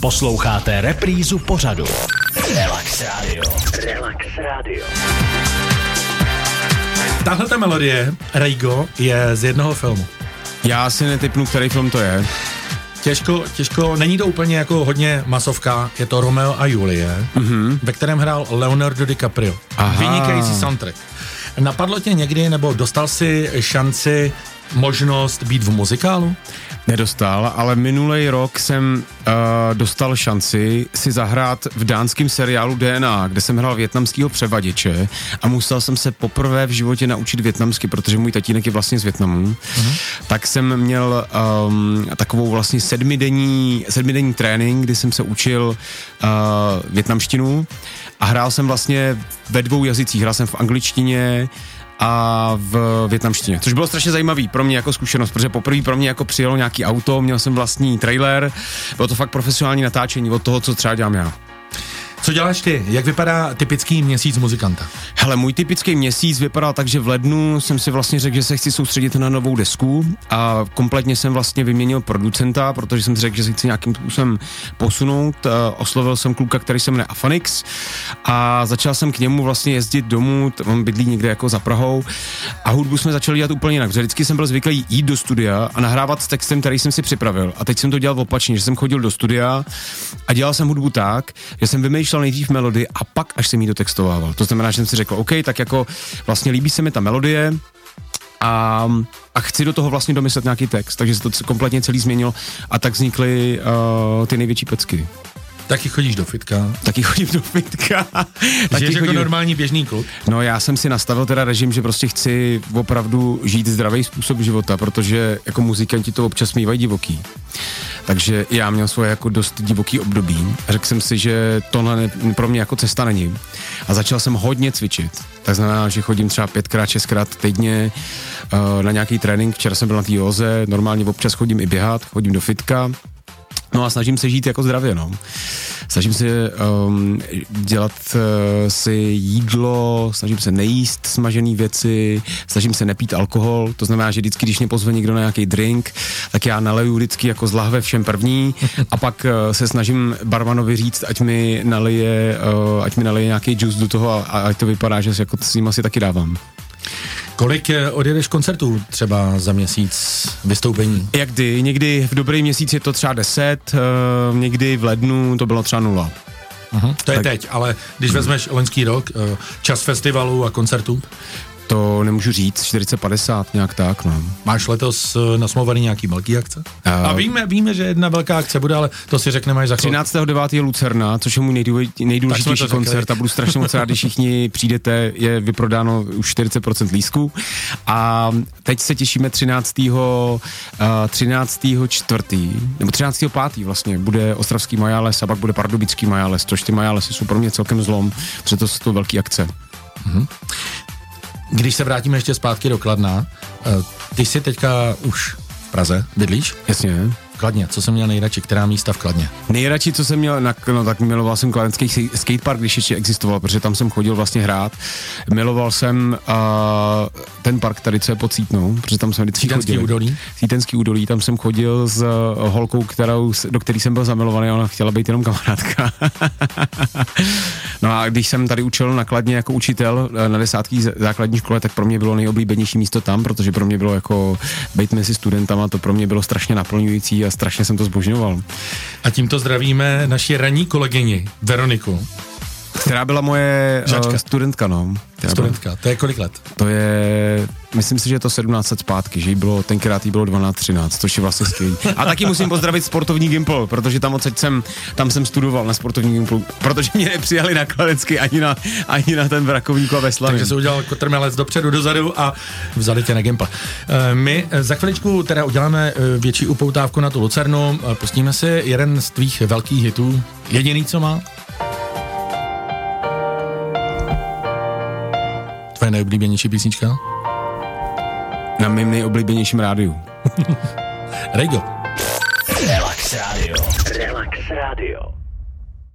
Posloucháte reprízu pořadu. Relax Radio. Relax Radio. Tahle ta melodie, Reigo, je z jednoho filmu. Já si netypnu, který film to je. Těžko, těžko, není to úplně jako hodně masovka, je to Romeo a Julie, mm-hmm. ve kterém hrál Leonardo DiCaprio. Aha. Vynikající soundtrack. Napadlo tě někdy, nebo dostal si šanci, možnost být v muzikálu? Nedostal, ale minulý rok jsem uh, dostal šanci si zahrát v dánském seriálu DNA, kde jsem hrál větnamského převaděče a musel jsem se poprvé v životě naučit větnamsky, protože můj tatínek je vlastně z Větnamu. Uh-huh. Tak jsem měl um, takovou vlastně sedmidenní, sedmidenní trénink, kdy jsem se učil uh, větnamštinu a hrál jsem vlastně ve dvou jazycích. Hrál jsem v angličtině, a v větnamštině, což bylo strašně zajímavý pro mě jako zkušenost, protože poprvé pro mě jako přijelo nějaký auto, měl jsem vlastní trailer, bylo to fakt profesionální natáčení od toho, co třeba dělám já. Co děláš ty? Jak vypadá typický měsíc muzikanta? Hele, můj typický měsíc vypadal tak, že v lednu jsem si vlastně řekl, že se chci soustředit na novou desku a kompletně jsem vlastně vyměnil producenta, protože jsem si řekl, že se chci nějakým způsobem posunout. Oslovil jsem kluka, který se jmenuje Afanix a začal jsem k němu vlastně jezdit domů, on bydlí někde jako za Prahou a hudbu jsme začali dělat úplně jinak. Vždycky jsem byl zvyklý jít do studia a nahrávat s textem, který jsem si připravil. A teď jsem to dělal opačně, že jsem chodil do studia a dělal jsem hudbu tak, že jsem vymýšlel vymýšlel nejdřív melodii a pak až jsem jí dotextovával. To znamená, že jsem si řekl, OK, tak jako vlastně líbí se mi ta melodie, a, a chci do toho vlastně domyslet nějaký text, takže se to kompletně celý změnilo a tak vznikly uh, ty největší pecky. Taky chodíš do fitka. Taky chodím do fitka. Taky jako chodím... normální běžný kluk? No já jsem si nastavil teda režim, že prostě chci opravdu žít zdravý způsob života, protože jako muzikanti to občas mývají divoký. Takže já měl svoje jako dost divoký období. Řekl jsem si, že tohle pro mě jako cesta není. A začal jsem hodně cvičit. Tak znamená, že chodím třeba pětkrát, šestkrát týdně uh, na nějaký trénink. Včera jsem byl na té joze, normálně občas chodím i běhat, chodím do fitka. No a snažím se žít jako zdravě, no. Snažím se um, dělat uh, si jídlo, snažím se nejíst smažené věci, snažím se nepít alkohol, to znamená, že vždycky, když mě pozve někdo na nějaký drink, tak já naleju vždycky jako z lahve všem první a pak uh, se snažím barmanovi říct, ať mi nalije, uh, ať mi nalije nějaký juice do toho a, a ať to vypadá, že jako s ním asi taky dávám. Kolik eh, odjedeš koncertů třeba za měsíc vystoupení? Jak kdy? Někdy v dobrý měsíc je to třeba 10, uh, někdy v lednu to bylo třeba nula. Uh-huh. To je tak. teď, ale když vezmeš loňský rok, uh, čas festivalů a koncertů? To nemůžu říct, 40-50, nějak tak, no. Máš letos eh, nasmluvaný nějaký velký akce? Uh, a víme, víme, že jedna velká akce bude, ale to si řekneme až za 13.9. je Lucerna, což je můj nejdůležitější koncert a budu strašně moc rád, když všichni přijdete, je vyprodáno už 40% lísků. A teď se těšíme 13. Uh, 13. čtvrtý, nebo 13. pátý vlastně, bude Ostravský Majales a pak bude Pardubický Majales, což ty Majalesy jsou pro mě celkem zlom, protože to jsou to velké akce. Mm-hmm. Když se vrátíme ještě zpátky do Kladna, eh, ty jsi teďka už v Praze, bydlíš? Jasně. Kladně, co jsem měl nejradši, která místa v Kladně? Nejradši, co jsem měl, na, no tak miloval jsem kladenský skatepark, když ještě existoval, protože tam jsem chodil vlastně hrát. Miloval jsem uh, ten park tady, co je pod Cítnou, protože tam jsem vždycky Cítenský chodil. údolí? Cítenský údolí, tam jsem chodil s uh, holkou, kterou, do který jsem byl zamilovaný, ona chtěla být jenom kamarádka. no a když jsem tady učil nakladně jako učitel uh, na desátky základní škole, tak pro mě bylo nejoblíbenější místo tam, protože pro mě bylo jako být mezi studentama, to pro mě bylo strašně naplňující a strašně jsem to zbožňoval. A tímto zdravíme naši ranní kolegyni Veroniku. Která byla moje uh, studentka, no. Studentka, to je kolik let? To je, myslím si, že je to 17 let zpátky, že jí bylo, tenkrát jí bylo 12-13, což je vlastně skvělý. A taky musím pozdravit sportovní Gimple, protože tam odsaď jsem, tam jsem studoval na sportovní Gimple, protože mě nepřijali na Kladecky ani na, ani na ten vrakovníku a veslavě. Takže se udělal kotrmelec dopředu, dozadu a vzali tě na Gimple. Eh, my za chviličku teda uděláme eh, větší upoutávku na tu Lucernu, pustíme si jeden z tvých velkých hitů, jediný, co má, tvoje nejoblíbenější písnička? Na mém nejoblíbenějším rádiu. Rego. Relax Radio. Relax Radio.